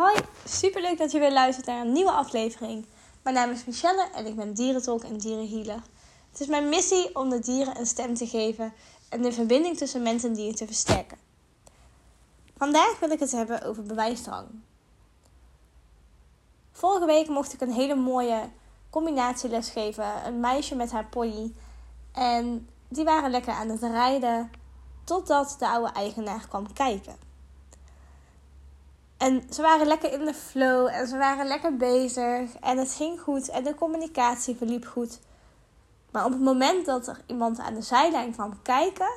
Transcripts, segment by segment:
Hoi, superleuk dat je weer luistert naar een nieuwe aflevering. Mijn naam is Michelle en ik ben dierentolk en dierenhealer. Het is mijn missie om de dieren een stem te geven en de verbinding tussen mens en dier te versterken. Vandaag wil ik het hebben over bewijsdrang. Vorige week mocht ik een hele mooie combinatieles geven. Een meisje met haar pony. En die waren lekker aan het rijden totdat de oude eigenaar kwam kijken. En ze waren lekker in de flow en ze waren lekker bezig en het ging goed en de communicatie verliep goed. Maar op het moment dat er iemand aan de zijlijn kwam kijken,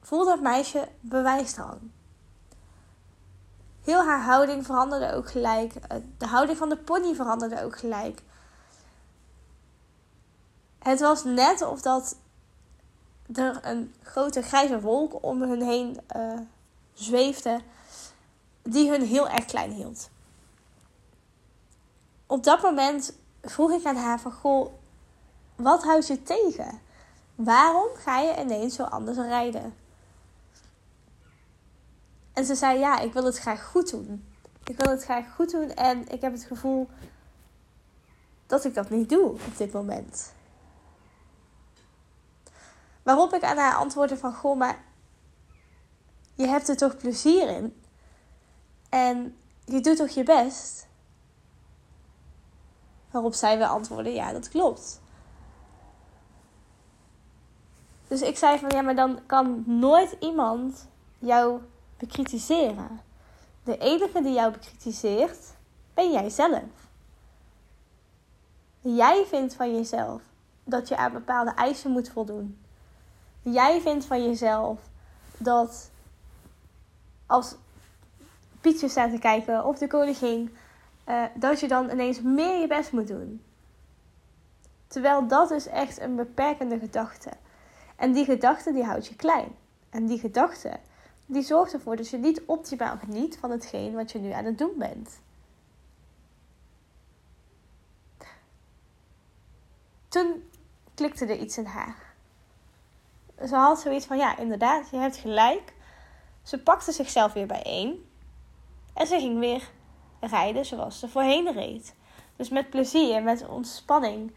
voelde het meisje bewijsdrang. Heel haar houding veranderde ook gelijk. De houding van de pony veranderde ook gelijk. Het was net of dat er een grote grijze wolk om hun heen uh, zweefde, die hun heel erg klein hield. Op dat moment vroeg ik aan haar van, goh, wat houdt je tegen? Waarom ga je ineens zo anders rijden? En ze zei, ja, ik wil het graag goed doen. Ik wil het graag goed doen en ik heb het gevoel dat ik dat niet doe op dit moment. Waarop ik aan haar antwoordde van, goh, maar je hebt er toch plezier in. En je doet toch je best? Waarop zij weer antwoordde: Ja, dat klopt. Dus ik zei van ja, maar dan kan nooit iemand jou bekritiseren. De enige die jou bekritiseert, ben jij zelf. Jij vindt van jezelf dat je aan bepaalde eisen moet voldoen. Jij vindt van jezelf dat als Pietje staat te kijken of de koningin, uh, dat je dan ineens meer je best moet doen. Terwijl dat is echt een beperkende gedachte. En die gedachte die houdt je klein. En die gedachte die zorgt ervoor dat je niet optimaal geniet van hetgeen wat je nu aan het doen bent. Toen klikte er iets in haar. Ze had zoiets van: ja, inderdaad, je hebt gelijk. Ze pakte zichzelf weer bijeen en ze ging weer rijden zoals ze voorheen reed. Dus met plezier, met ontspanning.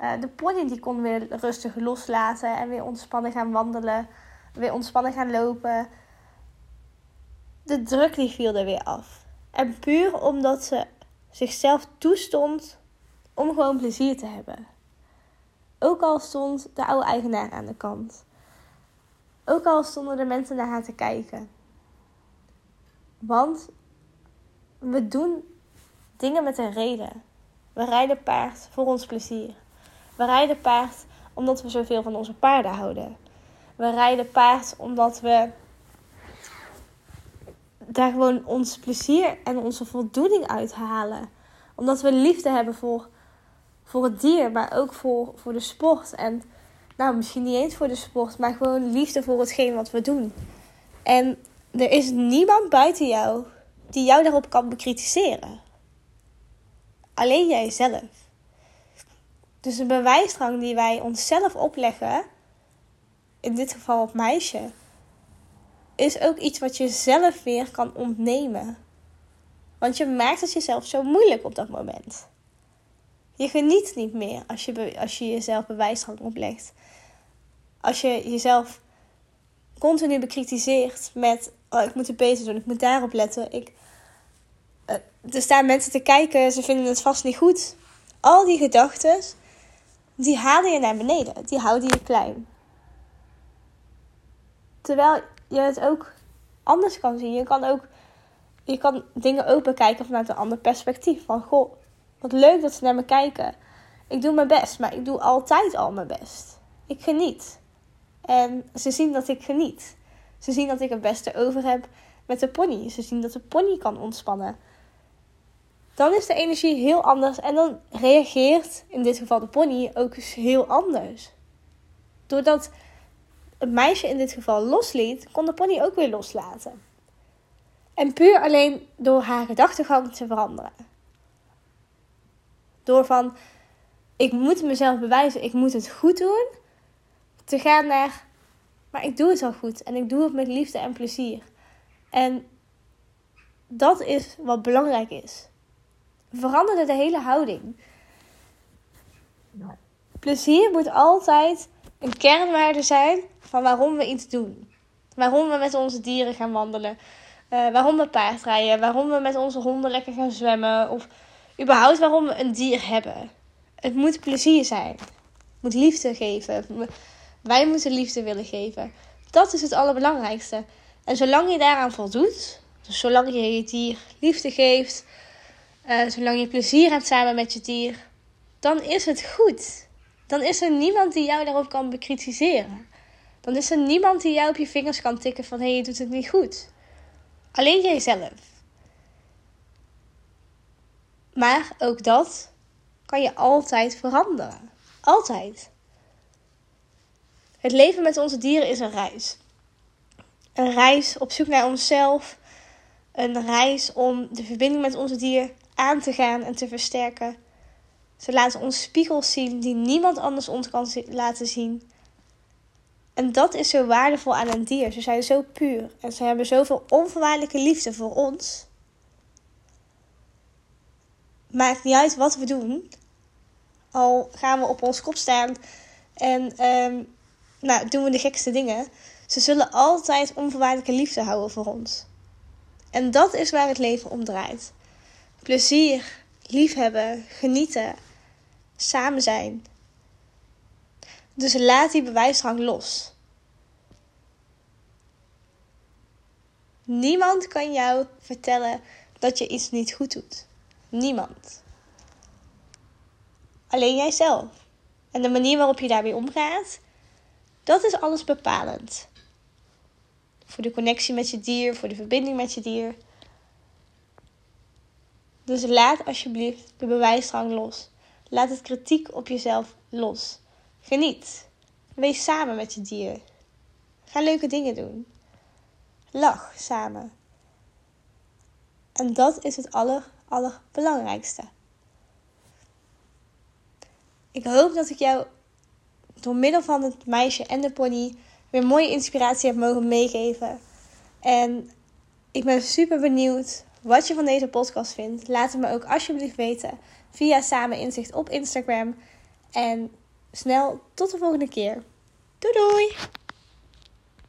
Uh, de pony die kon weer rustig loslaten en weer ontspannen gaan wandelen, weer ontspannen gaan lopen. De druk die viel er weer af. En puur omdat ze zichzelf toestond om gewoon plezier te hebben. Ook al stond de oude eigenaar aan de kant. Ook al stonden de mensen naar haar te kijken. Want we doen dingen met een reden. We rijden paard voor ons plezier. We rijden paard omdat we zoveel van onze paarden houden. We rijden paard omdat we daar gewoon ons plezier en onze voldoening uit halen. Omdat we liefde hebben voor, voor het dier, maar ook voor, voor de sport. En nou, misschien niet eens voor de sport, maar gewoon liefde voor hetgeen wat we doen. En er is niemand buiten jou die jou daarop kan bekritiseren. Alleen jijzelf. Dus de bewijsdrang die wij onszelf opleggen, in dit geval op meisje, is ook iets wat je zelf weer kan ontnemen. Want je maakt het jezelf zo moeilijk op dat moment. Je geniet niet meer als je, als je jezelf bewijsdrang oplegt. Als je jezelf continu bekritiseert met: oh, ik moet het beter doen, ik moet daarop letten. Ik, uh, er staan mensen te kijken, ze vinden het vast niet goed. Al die gedachten, die halen je naar beneden, die houden je klein. Terwijl je het ook anders kan zien. Je kan ook je kan dingen ook bekijken vanuit een ander perspectief. Van goh, wat leuk dat ze naar me kijken. Ik doe mijn best, maar ik doe altijd al mijn best. Ik geniet. En ze zien dat ik geniet. Ze zien dat ik het beste over heb met de pony. Ze zien dat de pony kan ontspannen. Dan is de energie heel anders en dan reageert in dit geval de pony ook heel anders. Doordat het meisje in dit geval losliet, kon de pony ook weer loslaten. En puur alleen door haar gedachtegang te veranderen. Door van, ik moet mezelf bewijzen, ik moet het goed doen. Te gaan naar, maar ik doe het al goed. En ik doe het met liefde en plezier. En Dat is wat belangrijk is. Veranderde de hele houding. Plezier moet altijd een kernwaarde zijn van waarom we iets doen. Waarom we met onze dieren gaan wandelen. Uh, waarom we paardrijden. Waarom we met onze honden lekker gaan zwemmen. Of überhaupt waarom we een dier hebben. Het moet plezier zijn. Het moet liefde geven. Wij moeten liefde willen geven. Dat is het allerbelangrijkste. En zolang je daaraan voldoet, dus zolang je je dier liefde geeft, uh, zolang je plezier hebt samen met je dier, dan is het goed. Dan is er niemand die jou daarop kan bekritiseren. Dan is er niemand die jou op je vingers kan tikken van hé, hey, je doet het niet goed. Alleen jijzelf. Maar ook dat kan je altijd veranderen. Altijd. Het leven met onze dieren is een reis. Een reis op zoek naar onszelf. Een reis om de verbinding met onze dier aan te gaan en te versterken. Ze laten ons spiegels zien die niemand anders ons kan laten zien. En dat is zo waardevol aan een dier. Ze zijn zo puur en ze hebben zoveel onvoorwaardelijke liefde voor ons. Maakt niet uit wat we doen. Al gaan we op ons kop staan en um, nou, doen we de gekste dingen. Ze zullen altijd onvoorwaardelijke liefde houden voor ons. En dat is waar het leven om draait. Plezier, liefhebben, genieten, samen zijn. Dus laat die bewijsdrang los. Niemand kan jou vertellen dat je iets niet goed doet. Niemand. Alleen jijzelf. En de manier waarop je daarmee omgaat, dat is alles bepalend. Voor de connectie met je dier, voor de verbinding met je dier. Dus laat alsjeblieft de bewijsdrang los. Laat het kritiek op jezelf los. Geniet. Wees samen met je dier. Ga leuke dingen doen. Lach samen. En dat is het aller, allerbelangrijkste. Ik hoop dat ik jou door middel van het meisje en de pony weer mooie inspiratie heb mogen meegeven. En ik ben super benieuwd wat je van deze podcast vindt. Laat het me ook alsjeblieft weten via Samen Inzicht op Instagram. En snel tot de volgende keer. Doei doei!